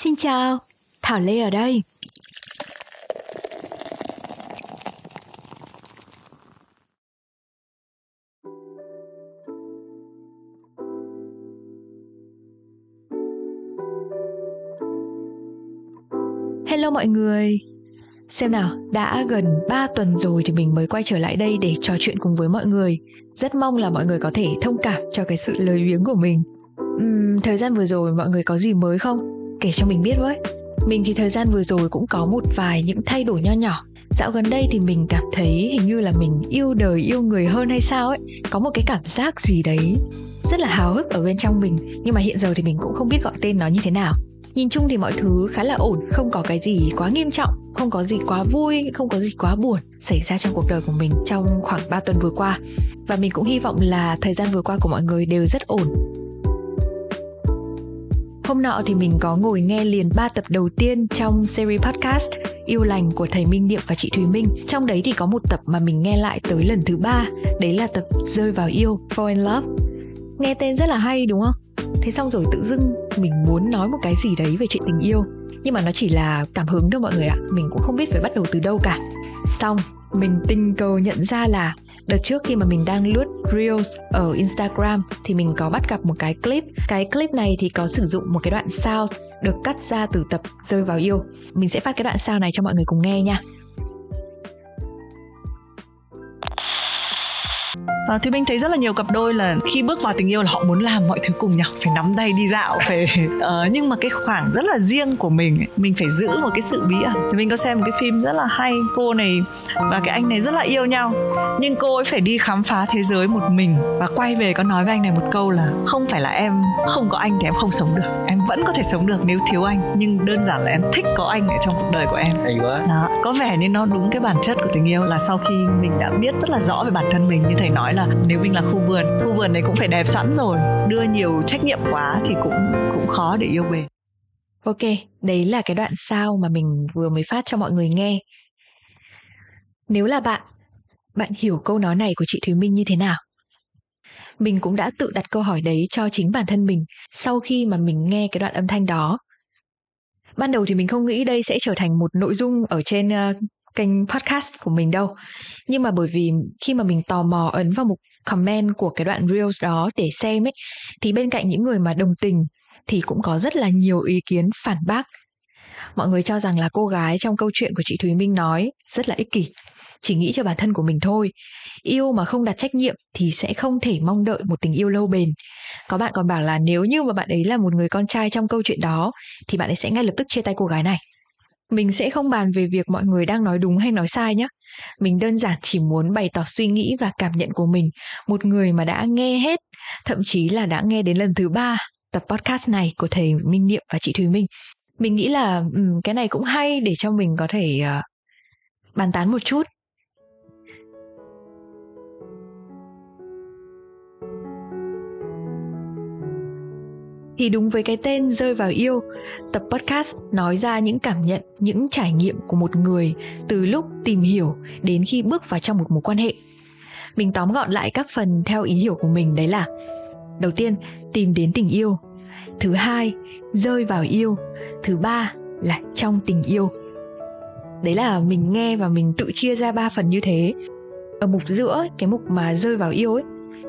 Xin chào, Thảo Lê ở đây. Hello mọi người. Xem nào, đã gần 3 tuần rồi thì mình mới quay trở lại đây để trò chuyện cùng với mọi người. Rất mong là mọi người có thể thông cảm cho cái sự lười biếng của mình. Uhm, thời gian vừa rồi mọi người có gì mới không? Kể cho mình biết với. Mình thì thời gian vừa rồi cũng có một vài những thay đổi nho nhỏ Dạo gần đây thì mình cảm thấy hình như là mình yêu đời yêu người hơn hay sao ấy Có một cái cảm giác gì đấy rất là hào hức ở bên trong mình Nhưng mà hiện giờ thì mình cũng không biết gọi tên nó như thế nào Nhìn chung thì mọi thứ khá là ổn, không có cái gì quá nghiêm trọng, không có gì quá vui, không có gì quá buồn xảy ra trong cuộc đời của mình trong khoảng 3 tuần vừa qua. Và mình cũng hy vọng là thời gian vừa qua của mọi người đều rất ổn, Hôm nọ thì mình có ngồi nghe liền 3 tập đầu tiên trong series podcast Yêu lành của thầy Minh Niệm và chị Thùy Minh. Trong đấy thì có một tập mà mình nghe lại tới lần thứ ba, đấy là tập Rơi vào yêu, Fall in Love. Nghe tên rất là hay đúng không? Thế xong rồi tự dưng mình muốn nói một cái gì đấy về chuyện tình yêu Nhưng mà nó chỉ là cảm hứng thôi mọi người ạ Mình cũng không biết phải bắt đầu từ đâu cả Xong, mình tình cờ nhận ra là Đợt trước khi mà mình đang lướt Reels ở Instagram thì mình có bắt gặp một cái clip. Cái clip này thì có sử dụng một cái đoạn sound được cắt ra từ tập Rơi vào yêu. Mình sẽ phát cái đoạn sound này cho mọi người cùng nghe nha. À, thì mình thấy rất là nhiều cặp đôi là khi bước vào tình yêu là họ muốn làm mọi thứ cùng nhau phải nắm tay đi dạo phải uh, nhưng mà cái khoảng rất là riêng của mình mình phải giữ một cái sự bí ẩn. Thì mình có xem một cái phim rất là hay cô này và cái anh này rất là yêu nhau nhưng cô ấy phải đi khám phá thế giới một mình và quay về có nói với anh này một câu là không phải là em không có anh thì em không sống được. Em vẫn có thể sống được nếu thiếu anh nhưng đơn giản là em thích có anh ở trong cuộc đời của em. Hay quá. Đó có vẻ như nó đúng cái bản chất của tình yêu là sau khi mình đã biết rất là rõ về bản thân mình như thầy nói là nếu mình là khu vườn khu vườn đấy cũng phải đẹp sẵn rồi đưa nhiều trách nhiệm quá thì cũng cũng khó để yêu bền Ok, đấy là cái đoạn sau mà mình vừa mới phát cho mọi người nghe. Nếu là bạn, bạn hiểu câu nói này của chị Thúy Minh như thế nào? Mình cũng đã tự đặt câu hỏi đấy cho chính bản thân mình sau khi mà mình nghe cái đoạn âm thanh đó. Ban đầu thì mình không nghĩ đây sẽ trở thành một nội dung ở trên uh, kênh podcast của mình đâu. Nhưng mà bởi vì khi mà mình tò mò ấn vào mục comment của cái đoạn reels đó để xem ấy thì bên cạnh những người mà đồng tình thì cũng có rất là nhiều ý kiến phản bác. Mọi người cho rằng là cô gái trong câu chuyện của chị Thúy Minh nói rất là ích kỷ, chỉ nghĩ cho bản thân của mình thôi. Yêu mà không đặt trách nhiệm thì sẽ không thể mong đợi một tình yêu lâu bền. Có bạn còn bảo là nếu như mà bạn ấy là một người con trai trong câu chuyện đó thì bạn ấy sẽ ngay lập tức chia tay cô gái này. Mình sẽ không bàn về việc mọi người đang nói đúng hay nói sai nhé. Mình đơn giản chỉ muốn bày tỏ suy nghĩ và cảm nhận của mình, một người mà đã nghe hết, thậm chí là đã nghe đến lần thứ ba tập podcast này của thầy Minh Niệm và chị Thùy Minh. Mình nghĩ là um, cái này cũng hay để cho mình có thể uh, bàn tán một chút thì đúng với cái tên rơi vào yêu, tập podcast nói ra những cảm nhận, những trải nghiệm của một người từ lúc tìm hiểu đến khi bước vào trong một mối quan hệ. Mình tóm gọn lại các phần theo ý hiểu của mình đấy là, đầu tiên, tìm đến tình yêu. Thứ hai, rơi vào yêu. Thứ ba là trong tình yêu. Đấy là mình nghe và mình tự chia ra ba phần như thế. Ở mục giữa, cái mục mà rơi vào yêu ấy,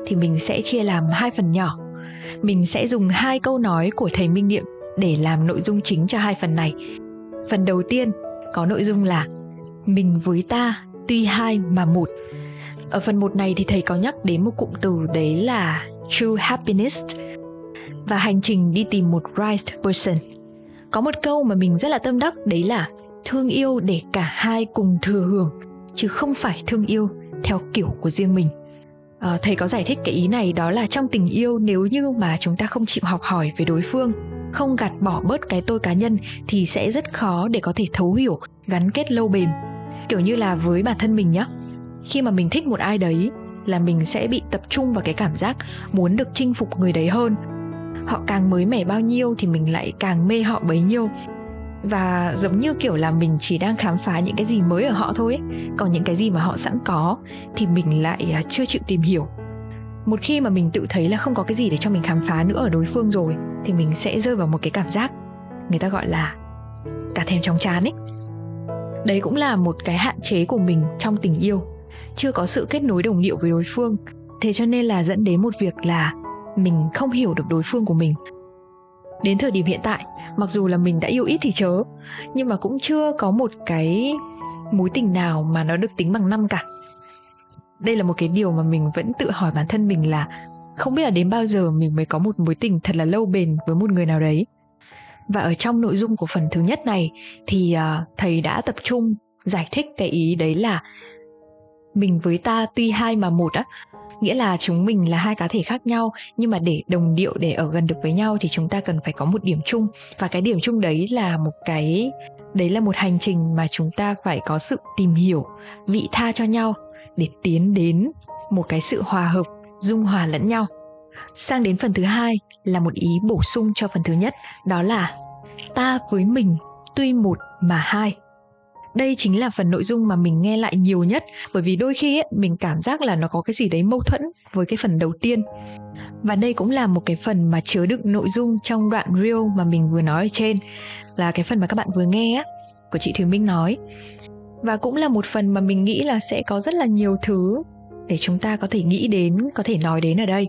thì mình sẽ chia làm hai phần nhỏ mình sẽ dùng hai câu nói của thầy Minh Niệm để làm nội dung chính cho hai phần này. Phần đầu tiên có nội dung là, mình với ta, tuy hai mà một. Ở phần một này thì thầy có nhắc đến một cụm từ đấy là true happiness và hành trình đi tìm một right person. Có một câu mà mình rất là tâm đắc, đấy là thương yêu để cả hai cùng thừa hưởng, chứ không phải thương yêu theo kiểu của riêng mình à, thầy có giải thích cái ý này đó là trong tình yêu nếu như mà chúng ta không chịu học hỏi về đối phương không gạt bỏ bớt cái tôi cá nhân thì sẽ rất khó để có thể thấu hiểu gắn kết lâu bền. Kiểu như là với bản thân mình nhá khi mà mình thích một ai đấy là mình sẽ bị tập trung vào cái cảm giác muốn được chinh phục người đấy hơn. Họ càng mới mẻ bao nhiêu thì mình lại càng mê họ bấy nhiêu và giống như kiểu là mình chỉ đang khám phá những cái gì mới ở họ thôi ấy. còn những cái gì mà họ sẵn có thì mình lại à, chưa chịu tìm hiểu. Một khi mà mình tự thấy là không có cái gì để cho mình khám phá nữa ở đối phương rồi thì mình sẽ rơi vào một cái cảm giác người ta gọi là cả thèm chóng chán ấy. Đấy cũng là một cái hạn chế của mình trong tình yêu. Chưa có sự kết nối đồng điệu với đối phương, thế cho nên là dẫn đến một việc là mình không hiểu được đối phương của mình đến thời điểm hiện tại. Mặc dù là mình đã yêu ít thì chớ nhưng mà cũng chưa có một cái mối tình nào mà nó được tính bằng năm cả. Đây là một cái điều mà mình vẫn tự hỏi bản thân mình là không biết là đến bao giờ mình mới có một mối tình thật là lâu bền với một người nào đấy. Và ở trong nội dung của phần thứ nhất này thì uh, thầy đã tập trung giải thích cái ý đấy là mình với ta tuy hai mà một á nghĩa là chúng mình là hai cá thể khác nhau, nhưng mà để đồng điệu để ở gần được với nhau thì chúng ta cần phải có một điểm chung. Và cái điểm chung đấy là một cái, đấy là một hành trình mà chúng ta phải có sự tìm hiểu, vị tha cho nhau để tiến đến một cái sự hòa hợp, dung hòa lẫn nhau. Sang đến phần thứ hai là một ý bổ sung cho phần thứ nhất, đó là ta với mình tuy một mà hai đây chính là phần nội dung mà mình nghe lại nhiều nhất bởi vì đôi khi ấy, mình cảm giác là nó có cái gì đấy mâu thuẫn với cái phần đầu tiên. Và đây cũng là một cái phần mà chứa đựng nội dung trong đoạn reel mà mình vừa nói ở trên là cái phần mà các bạn vừa nghe á của chị Thùy Minh nói. Và cũng là một phần mà mình nghĩ là sẽ có rất là nhiều thứ để chúng ta có thể nghĩ đến có thể nói đến ở đây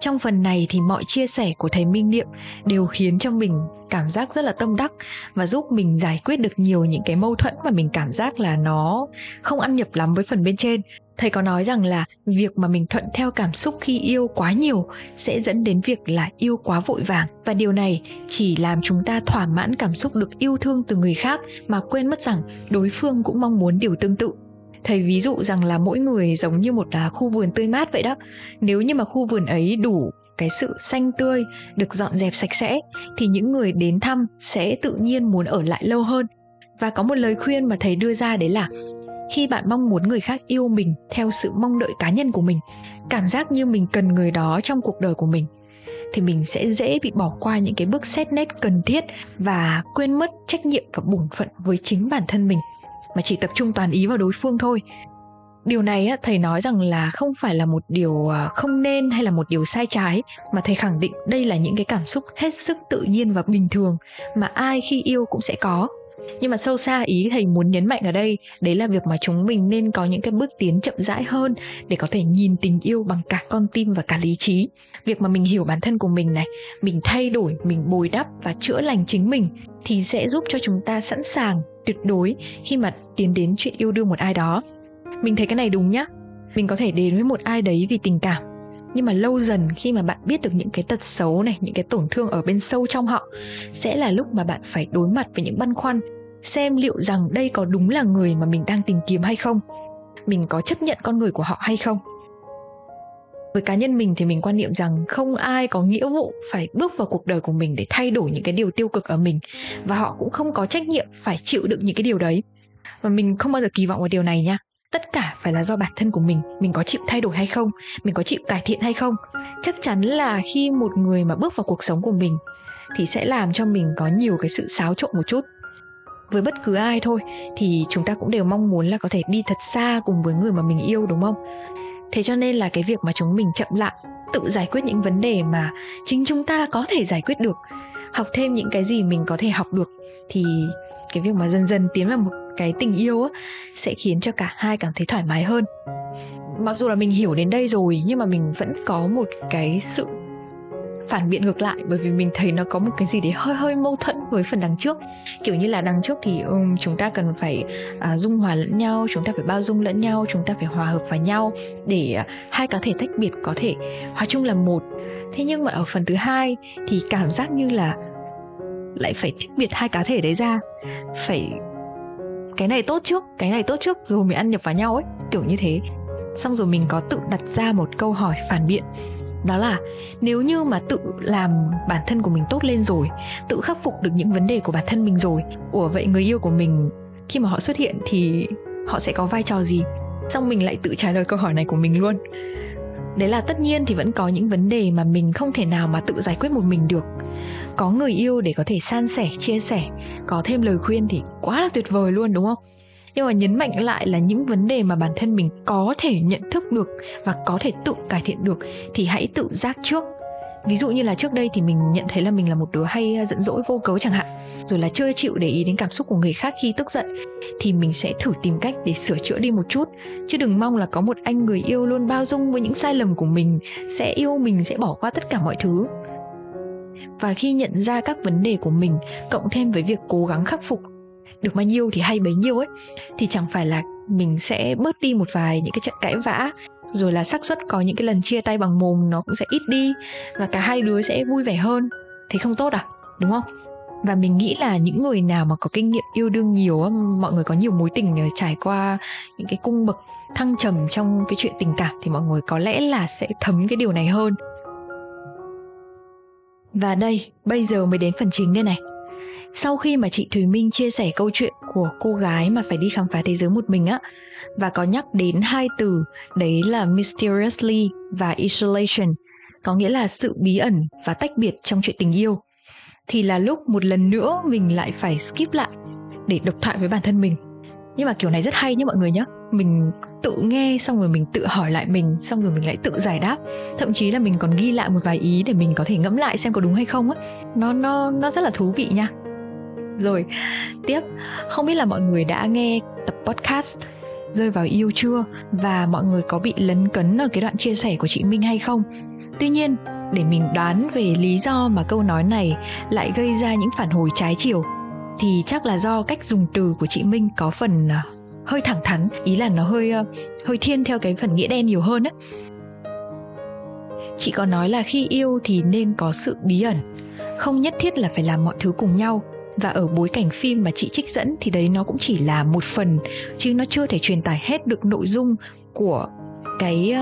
trong phần này thì mọi chia sẻ của thầy Minh Niệm đều khiến cho mình cảm giác rất là tâm đắc và giúp mình giải quyết được nhiều những cái mâu thuẫn mà mình cảm giác là nó không ăn nhập lắm với phần bên trên. Thầy có nói rằng là việc mà mình thuận theo cảm xúc khi yêu quá nhiều sẽ dẫn đến việc là yêu quá vội vàng và điều này chỉ làm chúng ta thỏa mãn cảm xúc được yêu thương từ người khác mà quên mất rằng đối phương cũng mong muốn điều tương tự thầy ví dụ rằng là mỗi người giống như một à, khu vườn tươi mát vậy đó. Nếu như mà khu vườn ấy đủ cái sự xanh tươi được dọn dẹp sạch sẽ thì những người đến thăm sẽ tự nhiên muốn ở lại lâu hơn. Và có một lời khuyên mà thầy đưa ra đấy là khi bạn mong muốn người khác yêu mình theo sự mong đợi cá nhân của mình cảm giác như mình cần người đó trong cuộc đời của mình thì mình sẽ dễ bị bỏ qua những cái bước xét nét cần thiết và quên mất trách nhiệm và bổn phận với chính bản thân mình mà chỉ tập trung toàn ý vào đối phương thôi. Điều này thầy nói rằng là không phải là một điều à, không nên hay là một điều sai trái, mà thầy khẳng định đây là những cái cảm xúc hết sức tự nhiên và bình thường mà ai khi yêu cũng sẽ có nhưng mà sâu xa ý thầy muốn nhấn mạnh ở đây, đấy là việc mà chúng mình nên có những cái bước tiến chậm rãi hơn để có thể nhìn tình yêu bằng cả con tim và cả lý trí. Việc mà mình hiểu bản thân của mình này, mình thay đổi, mình bồi đắp và chữa lành chính mình thì sẽ giúp cho chúng ta sẵn sàng, tuyệt đối khi mà tiến đến chuyện yêu đương một ai đó. Mình thấy cái này đúng nhá. Mình có thể đến với một ai đấy vì tình cảm nhưng mà lâu dần khi mà bạn biết được những cái tật xấu này, những cái tổn thương ở bên sâu trong họ, sẽ là lúc mà bạn phải đối mặt với những băn khoăn, xem liệu rằng đây có đúng là người mà mình đang tìm kiếm hay không, mình có chấp nhận con người của họ hay không. Với cá nhân mình thì mình quan niệm rằng không ai có nghĩa vụ phải bước vào cuộc đời của mình để thay đổi những cái điều tiêu cực ở mình, và họ cũng không có trách nhiệm phải chịu đựng những cái điều đấy. Và mình không bao giờ kỳ vọng vào điều này nha tất cả phải là do bản thân của mình. Mình có chịu thay đổi hay không? Mình có chịu cải thiện hay không? Chắc chắn là khi một người mà bước vào cuộc sống của mình thì sẽ làm cho mình có nhiều cái sự xáo trộn một chút. Với bất cứ ai thôi thì chúng ta cũng đều mong muốn là có thể đi thật xa cùng với người mà mình yêu, đúng không? Thế cho nên là cái việc mà chúng mình chậm lại, tự giải quyết những vấn đề mà chính chúng ta có thể giải quyết được, học thêm những cái gì mình có thể học được thì cái việc mà dần dần tiến vào một cái tình yêu á sẽ khiến cho cả hai cảm thấy thoải mái hơn. Mặc dù là mình hiểu đến đây rồi nhưng mà mình vẫn có một cái sự phản biện ngược lại bởi vì mình thấy nó có một cái gì đấy hơi hơi mâu thuẫn với phần đằng trước. Kiểu như là đằng trước thì um, chúng ta cần phải uh, dung hòa lẫn nhau chúng ta phải bao dung lẫn nhau chúng ta phải hòa hợp vào nhau để uh, hai cá thể tách biệt có thể hòa chung là một. Thế nhưng mà ở phần thứ hai thì cảm giác như là lại phải tách biệt hai cá thể đấy ra. Phải, cái này tốt trước, cái này tốt trước, rồi mới ăn nhập vào nhau ấy, kiểu như thế. Xong rồi mình có tự đặt ra một câu hỏi phản biện. Đó là, nếu như mà tự làm bản thân của mình tốt lên rồi, tự khắc phục được những vấn đề của bản thân mình rồi, ủa vậy người yêu của mình, khi mà họ xuất hiện thì họ sẽ có vai trò gì? Xong mình lại tự trả lời câu hỏi này của mình luôn đấy là tất nhiên thì vẫn có những vấn đề mà mình không thể nào mà tự giải quyết một mình được. Có người yêu để có thể san sẻ, chia sẻ, có thêm lời khuyên thì quá là tuyệt vời luôn, đúng không? Nhưng mà nhấn mạnh lại là những vấn đề mà bản thân mình có thể nhận thức được và có thể tự cải thiện được thì hãy tự giác trước ví dụ như là trước đây thì mình nhận thấy là mình là một đứa hay giận dỗi, vô cớ chẳng hạn, rồi là chưa chịu để ý đến cảm xúc của người khác khi tức giận, thì mình sẽ thử tìm cách để sửa chữa đi một chút. Chứ đừng mong là có một anh người yêu luôn bao dung với những sai lầm của mình, sẽ yêu mình, sẽ bỏ qua tất cả mọi thứ. Và khi nhận ra các vấn đề của mình, cộng thêm với việc cố gắng khắc phục được bao nhiêu thì hay bấy nhiêu ấy, thì chẳng phải là mình sẽ bớt đi một vài những cái trận cãi vã rồi là xác suất có những cái lần chia tay bằng mồm nó cũng sẽ ít đi và cả hai đứa sẽ vui vẻ hơn. Thế không tốt à? Đúng không? Và mình nghĩ là những người nào mà có kinh nghiệm yêu đương nhiều mọi người có nhiều mối tình ờ, trải qua những cái cung bậc thăng trầm trong cái chuyện tình cảm thì mọi người có lẽ là sẽ thấm cái điều này hơn. Và đây, bây giờ mới đến phần chính đây này sau khi mà chị Thùy Minh chia sẻ câu chuyện của cô gái mà phải đi khám phá thế giới một mình á, và có nhắc đến hai từ, đấy là mysteriously và isolation, có nghĩa là sự bí ẩn và tách biệt trong chuyện tình yêu, thì là lúc một lần nữa mình lại phải skip lại để độc thoại với bản thân mình. Nhưng mà kiểu này rất hay nhé mọi người nhé mình tự nghe xong rồi mình tự hỏi lại mình, xong rồi mình lại tự giải đáp. Thậm chí là mình còn ghi lại một vài ý để mình có thể ngẫm lại xem có đúng hay không á. Nó nó nó rất là thú vị nha rồi, tiếp. Không biết là mọi người đã nghe tập podcast rơi vào yêu chưa? Và mọi người có bị lấn cấn ở cái đoạn chia sẻ của chị minh hay không? Tuy nhiên, để mình đoán về lý do mà câu nói này lại gây ra những phản hồi trái chiều, thì chắc là do cách dùng từ của chị minh có phần à, hơi thẳng thắn. Ý là nó hơi ờ, hơi thiên theo cái phần nghĩa đen nhiều hơn á. Chị có nói là khi yêu thì nên có sự bí ẩn, không nhất thiết là phải làm mọi thứ cùng nhau và ở bối cảnh phim mà chị trích dẫn thì đấy nó cũng chỉ là một phần, chứ nó chưa thể truyền tải hết được nội dung của cái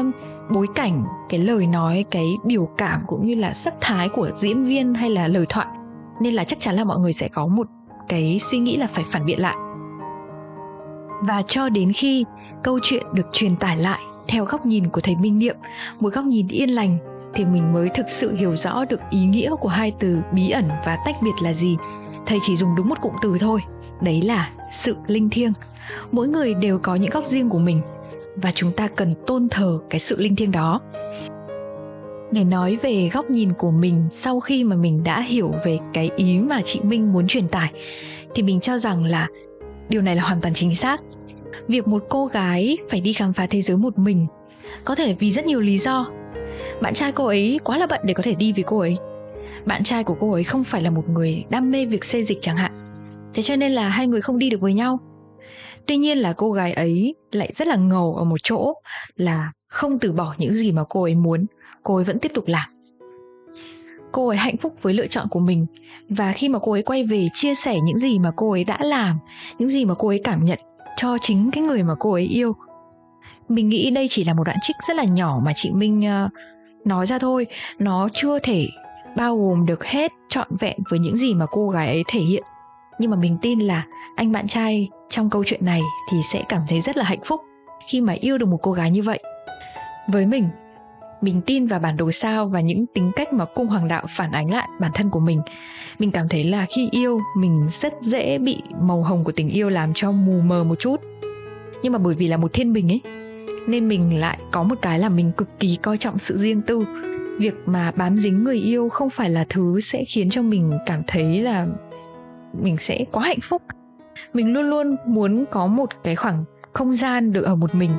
bối cảnh, cái lời nói, cái biểu cảm cũng như là sắc thái của diễn viên hay là lời thoại. Nên là chắc chắn là mọi người sẽ có một cái suy nghĩ là phải phản biện lại. Và cho đến khi câu chuyện được truyền tải lại theo góc nhìn của thầy minh niệm, một góc nhìn yên lành, thì mình mới thực sự hiểu rõ được ý nghĩa của hai từ bí ẩn và tách biệt là gì thầy chỉ dùng đúng một cụm từ thôi, đấy là sự linh thiêng. Mỗi người đều có những góc riêng của mình, và chúng ta cần tôn thờ cái sự linh thiêng đó. Để nói về góc nhìn của mình sau khi mà mình đã hiểu về cái ý mà chị minh muốn truyền tải, thì mình cho rằng là điều này là hoàn toàn chính xác. Việc một cô gái phải đi khám phá thế giới một mình có thể vì rất nhiều lý do. Bạn trai cô ấy quá là bận để có thể đi với cô ấy bạn trai của cô ấy không phải là một người đam mê việc xê dịch chẳng hạn. Thế cho nên là hai người không đi được với nhau. Tuy nhiên là cô gái ấy lại rất là ngầu ở một chỗ là không từ bỏ những gì mà cô ấy muốn cô ấy vẫn tiếp tục làm. Cô ấy hạnh phúc với lựa chọn của mình và khi mà cô ấy quay về chia sẻ những gì mà cô ấy đã làm những gì mà cô ấy cảm nhận cho chính cái người mà cô ấy yêu. Mình nghĩ đây chỉ là một đoạn trích rất là nhỏ mà chị minh uh, nói ra thôi. Nó chưa thể bao gồm được hết trọn vẹn với những gì mà cô gái ấy thể hiện. Nhưng mà mình tin là anh bạn trai trong câu chuyện này thì sẽ cảm thấy rất là hạnh phúc khi mà yêu được một cô gái như vậy. Với mình mình tin vào bản đồ sao và những tính cách mà cung hoàng đạo phản ánh lại bản thân của mình. Mình cảm thấy là khi yêu, mình rất dễ bị màu hồng của tình yêu làm cho mù mờ một chút. Nhưng mà bởi vì là một thiên bình ấy, nên mình lại có một cái là mình cực kỳ coi trọng sự riêng tư việc mà bám dính người yêu không phải là thứ sẽ khiến cho mình cảm thấy là mình sẽ quá hạnh phúc. Mình luôn luôn muốn có một cái khoảng không gian được ở một mình,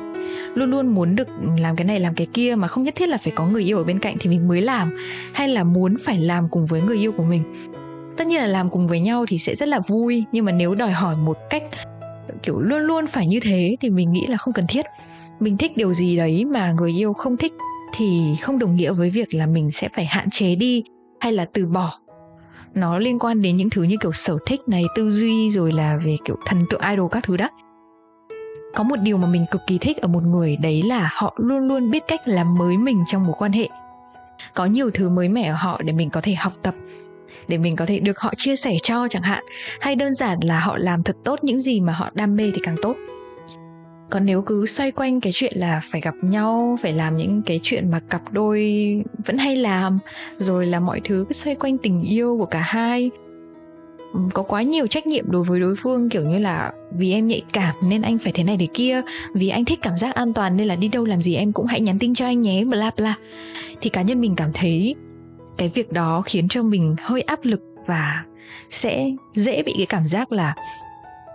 luôn luôn muốn được làm cái này làm cái kia mà không nhất thiết là phải có người yêu ở bên cạnh thì mình mới làm, hay là muốn phải làm cùng với người yêu của mình. Tất nhiên là làm cùng với nhau thì sẽ rất là vui, nhưng mà nếu đòi hỏi một cách, kiểu, luôn luôn phải như thế thì mình nghĩ là không cần thiết. Mình thích điều gì đấy mà người yêu không thích thì không đồng nghĩa với việc là mình sẽ phải hạn chế đi hay là từ bỏ. Nó liên quan đến những thứ như kiểu sở thích này, tư duy, rồi là về kiểu thần tượng idol các thứ đó. Có một điều mà mình cực kỳ thích ở một người đấy là họ luôn luôn biết cách làm mới mình trong mối quan hệ. Có nhiều thứ mới mẻ ở họ để mình có thể học tập, để mình có thể được họ chia sẻ cho chẳng hạn, hay đơn giản là họ làm thật tốt những gì mà họ đam mê thì càng tốt còn nếu cứ xoay quanh cái chuyện là phải gặp nhau, phải làm những cái chuyện mà cặp đôi vẫn hay làm, rồi là mọi thứ cứ xoay quanh tình yêu của cả hai có quá nhiều trách nhiệm đối với đối phương, kiểu như là vì em nhạy cảm nên anh phải thế này thế kia, vì anh thích cảm giác an toàn nên là đi đâu làm gì em cũng hãy nhắn tin cho anh nhé, bla bla. Thì cá nhân mình cảm thấy cái việc đó khiến cho mình hơi áp lực và sẽ dễ bị cái cảm giác là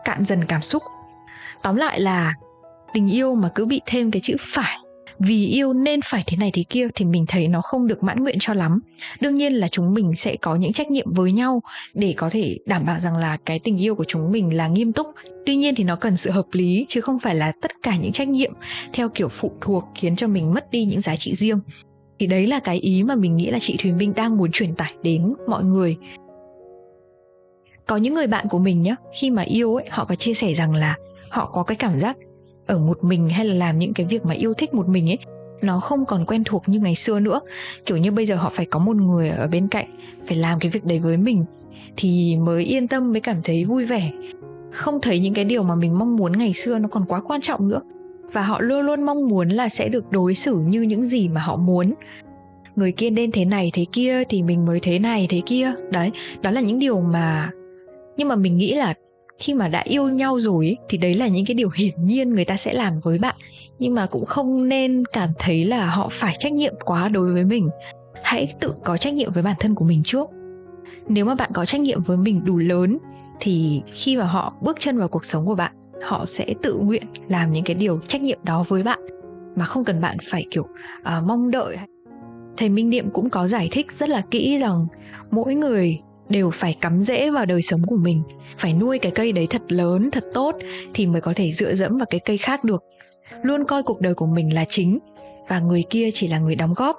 cạn dần cảm xúc. Tóm lại là tình yêu mà cứ bị thêm cái chữ phải. Vì yêu nên phải thế này thế kia thì mình thấy nó không được mãn nguyện cho lắm. Đương nhiên là chúng mình sẽ có những trách nhiệm với nhau để có thể đảm bảo rằng là cái tình yêu của chúng mình là nghiêm túc. Tuy nhiên thì nó cần sự hợp lý chứ không phải là tất cả những trách nhiệm theo kiểu phụ thuộc khiến cho mình mất đi những giá trị riêng. Thì đấy là cái ý mà mình nghĩ là chị thùy minh đang muốn truyền tải đến mọi người. Có những người bạn của mình nhá, khi mà yêu ấy, họ có chia sẻ rằng là họ có cái cảm giác ở một mình hay là làm những cái việc mà yêu thích một mình ấy, nó không còn quen thuộc như ngày xưa nữa. Kiểu như bây giờ họ phải có một người ở bên cạnh, phải làm cái việc đấy với mình thì mới yên tâm, mới cảm thấy vui vẻ. Không thấy những cái điều mà mình mong muốn ngày xưa nó còn quá quan trọng nữa. Và họ luôn luôn mong muốn là sẽ được đối xử như những gì mà họ muốn. Người kia nên thế này, thế kia thì mình mới thế này, thế kia. Đấy, đó là những điều mà, nhưng mà mình nghĩ là khi mà đã yêu nhau rồi ấy, thì đấy là những cái điều hiển nhiên người ta sẽ làm với bạn. Nhưng mà cũng không nên cảm thấy là họ phải trách nhiệm quá đối với mình. Hãy tự có trách nhiệm với bản thân của mình trước. Nếu mà bạn có trách nhiệm với mình đủ lớn thì khi mà họ bước chân vào cuộc sống của bạn họ sẽ tự nguyện làm những cái điều trách nhiệm đó với bạn. Mà không cần bạn phải kiểu uh, mong đợi. Thầy minh niệm cũng có giải thích rất là kỹ rằng mỗi người đều phải cắm rễ vào đời sống của mình, phải nuôi cái cây đấy thật lớn, thật tốt thì mới có thể dựa dẫm vào cái cây khác được. Luôn coi cuộc đời của mình là chính và người kia chỉ là người đóng góp.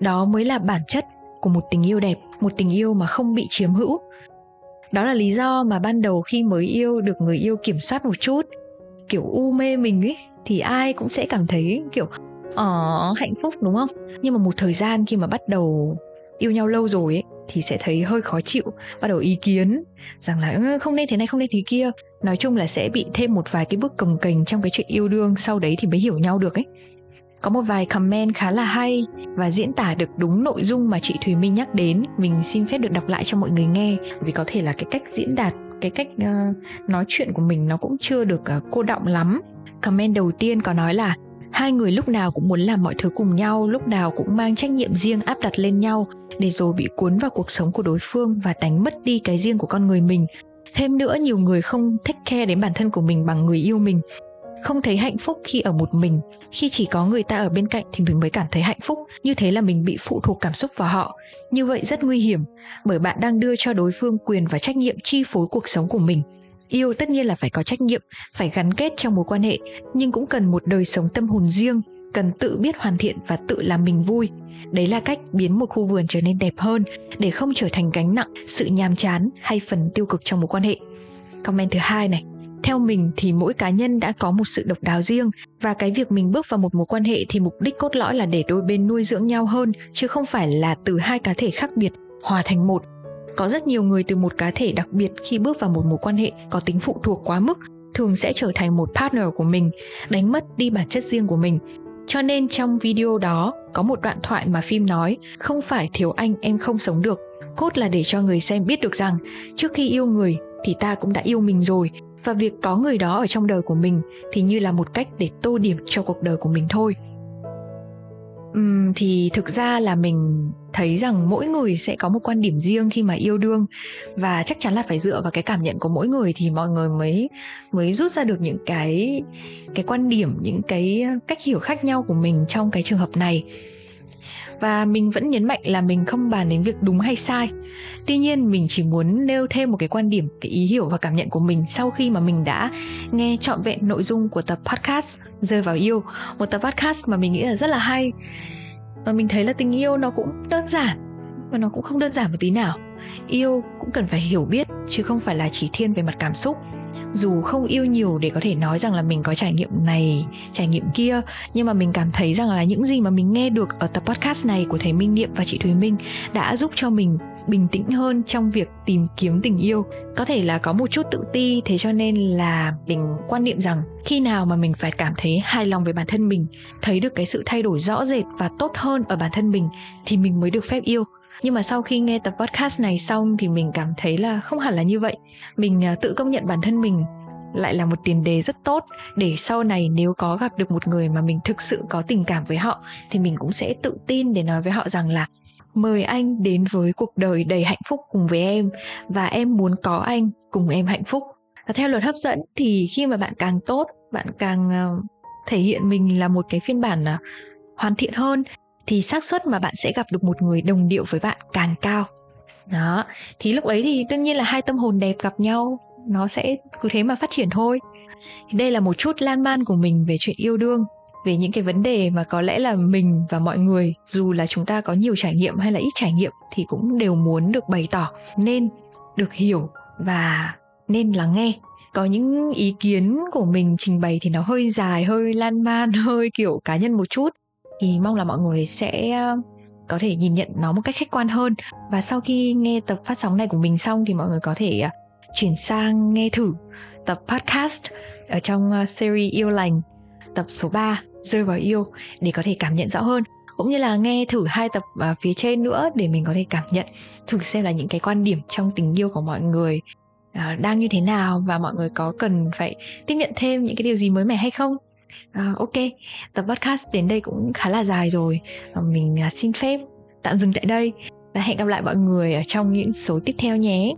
Đó mới là bản chất của một tình yêu đẹp, một tình yêu mà không bị chiếm hữu. Đó là lý do mà ban đầu khi mới yêu được người yêu kiểm soát một chút, kiểu u mê mình ấy, thì ai cũng sẽ cảm thấy kiểu ờ hạnh phúc, đúng không? Nhưng mà một thời gian khi mà bắt đầu yêu nhau lâu rồi ấy thì sẽ thấy hơi khó chịu bắt đầu ý kiến rằng là không nên thế này không nên thế kia. Nói chung là sẽ bị thêm một vài cái bước cồng kềnh trong cái chuyện yêu đương sau đấy thì mới hiểu nhau được ấy. Có một vài comment khá là hay và diễn tả được đúng nội dung mà chị Thùy Minh nhắc đến. Mình xin phép được đọc lại cho mọi người nghe vì có thể là cái cách diễn đạt cái cách uh, nói chuyện của mình nó cũng chưa được uh, cô động lắm. Comment đầu tiên có nói là hai người lúc nào cũng muốn làm mọi thứ cùng nhau, lúc nào cũng mang trách nhiệm riêng áp đặt lên nhau, để rồi bị cuốn vào cuộc sống của đối phương và đánh mất đi cái riêng của con người mình. Thêm nữa, nhiều người không thích care đến bản thân của mình bằng người yêu mình, không thấy hạnh phúc khi ở một mình. Khi chỉ có người ta ở bên cạnh thì mình mới cảm thấy hạnh phúc, như thế là mình bị phụ thuộc cảm xúc vào họ. Như vậy rất nguy hiểm, bởi bạn đang đưa cho đối phương quyền và trách nhiệm chi phối cuộc sống của mình yêu tất nhiên là phải có trách nhiệm, phải gắn kết trong mối quan hệ, nhưng cũng cần một đời sống tâm hồn riêng, cần tự biết hoàn thiện và tự làm mình vui. Đấy là cách biến một khu vườn trở nên đẹp hơn để không trở thành gánh nặng, sự nhàm chán hay phần tiêu cực trong mối quan hệ. Comment thứ hai này. Theo mình thì mỗi cá nhân đã có một sự độc đáo riêng và cái việc mình bước vào một mối quan hệ thì mục đích cốt lõi là để đôi bên nuôi dưỡng nhau hơn, chứ không phải là từ hai cá thể khác biệt, hòa thành một có rất nhiều người từ một cá thể đặc biệt khi bước vào một mối quan hệ có tính phụ thuộc quá mức, thường sẽ trở thành một partner của mình, đánh mất đi bản chất riêng của mình. Cho nên trong video đó, có một đoạn thoại mà phim nói, không phải thiếu anh, em không sống được. Cốt là để cho người xem biết được rằng, trước khi yêu người thì ta cũng đã yêu mình rồi, và việc có người đó ở trong đời của mình thì như là một cách để tô điểm cho cuộc đời của mình thôi uhm, thì thực ra là mình thấy rằng mỗi người sẽ có một quan điểm riêng khi mà yêu đương. Và chắc chắn là phải dựa vào cái cảm nhận của mỗi người thì mọi người mới mới rút ra được những cái cái quan điểm những cái cách hiểu khác nhau của mình trong cái trường hợp này và mình vẫn nhấn mạnh là mình không bàn đến việc đúng hay sai. Tuy nhiên, mình chỉ muốn nêu thêm một cái quan điểm, cái ý hiểu và cảm nhận của mình sau khi mà mình đã nghe trọn vẹn nội dung của tập podcast rơi vào yêu. Một tập podcast mà mình nghĩ là rất là hay. Và mình thấy là tình yêu nó cũng đơn giản, và nó cũng không đơn giản một tí nào. Yêu cũng cần phải hiểu biết, chứ không phải là chỉ thiên về mặt cảm xúc dù không yêu nhiều để có thể nói rằng là mình có trải nghiệm này, trải nghiệm kia, nhưng mà mình cảm thấy rằng là những gì mà mình nghe được ở tập podcast này của thầy minh niệm và chị thùy minh đã giúp cho mình bình tĩnh hơn trong việc tìm kiếm tình yêu. Có thể là có một chút tự ti, thế cho nên là mình quan niệm rằng khi nào mà mình phải cảm thấy hài lòng về bản thân mình, thấy được cái sự thay đổi rõ rệt và tốt hơn ở bản thân mình, thì mình mới được phép yêu nhưng mà sau khi nghe tập podcast này xong thì mình cảm thấy là không hẳn là như vậy. Mình à, tự công nhận bản thân mình lại là một tiền đề rất tốt. Để sau này nếu có gặp được một người mà mình thực sự có tình cảm với họ thì mình cũng sẽ tự tin để nói với họ rằng là mời anh đến với cuộc đời đầy hạnh phúc cùng với em và em muốn có anh cùng em hạnh phúc. Và theo luật hấp dẫn thì khi mà bạn càng tốt, bạn càng ờ, thể hiện mình là một cái phiên bản à, hoàn thiện hơn thì xác suất mà bạn sẽ gặp được một người đồng điệu với bạn càng cao. Đó, thì lúc ấy thì đương nhiên là hai tâm hồn đẹp gặp nhau, nó sẽ cứ thế mà phát triển thôi. Đây là một chút lan man của mình về chuyện yêu đương, về những cái vấn đề mà có lẽ là mình và mọi người, dù là chúng ta có nhiều trải nghiệm hay là ít trải nghiệm thì cũng đều muốn được bày tỏ. Nên được hiểu và nên lắng nghe. Có những ý kiến của mình trình bày thì nó hơi dài, hơi lan man, hơi kiểu cá nhân một chút thì mong là mọi người sẽ ờ, có thể nhìn nhận nó một cách khách quan hơn. Và sau khi nghe tập phát sóng này của mình xong thì mọi người có thể ờ, chuyển sang nghe thử tập podcast ở trong ờ, series yêu lành, tập số 3 rơi vào yêu, để có thể cảm nhận rõ hơn. Cũng như là nghe thử hai tập phía trên nữa để mình có thể cảm nhận thử xem là những cái quan điểm trong tình yêu của mọi người đang như thế nào và mọi người có cần phải tiếp nhận thêm những cái điều gì mới mẻ hay không uh, ok. Tập podcast đến đây cũng khá là dài rồi. Uh, mình uh, xin phép tạm dừng tại đây và hẹn gặp lại mọi người ở trong những số tiếp theo nhé.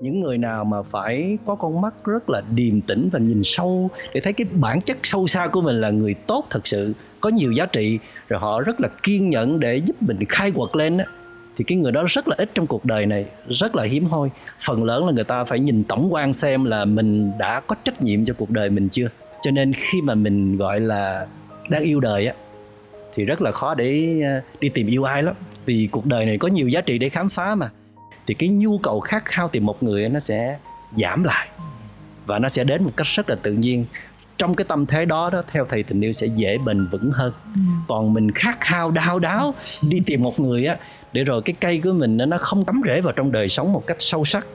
Những người nào mà phải có con mắt rất là điềm tĩnh và nhìn sâu để thấy cái bản chất sâu xa của mình là người tốt thật sự có nhiều giá trị rồi họ rất là kiên nhẫn để giúp mình khai quật lên á thì cái người đó rất là ít trong cuộc đời này rất là hiếm hoi. Phần lớn là người ta phải nhìn tổng quan xem là mình đã có trách nhiệm cho cuộc đời mình chưa? Cho nên khi mà mình gọi là đang yêu đời á thì rất là khó để ờ, đi tìm yêu ai lắm. Vì cuộc đời này có nhiều giá trị để khám phá mà. Thì cái nhu cầu khát khao tìm một người nó sẽ giảm lại. Và nó sẽ đến một cách rất là tự nhiên. Trong cái tâm thế đó đó theo thầy tình yêu sẽ dễ bền vững hơn. Ừ. còn mình khát khao đau đáo đi tìm một người á để rồi cái cây của mình nó không cắm rễ vào trong đời sống một cách sâu sắc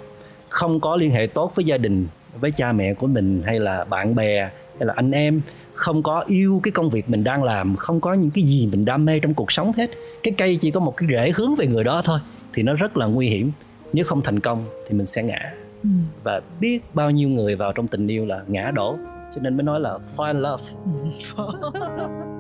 không có liên hệ tốt với gia đình với cha mẹ của mình hay là bạn bè hay là anh em không có yêu cái công việc mình đang làm không có những cái gì mình đam mê trong cuộc sống hết. Cái cây chỉ có một cái rễ hướng về người đó thôi thì nó rất là nguy hiểm. Nếu không thành công thì mình sẽ ngã. Ừ. và biết bao nhiêu người vào trong tình yêu là ngã đổ. Cho nên mới nói là find love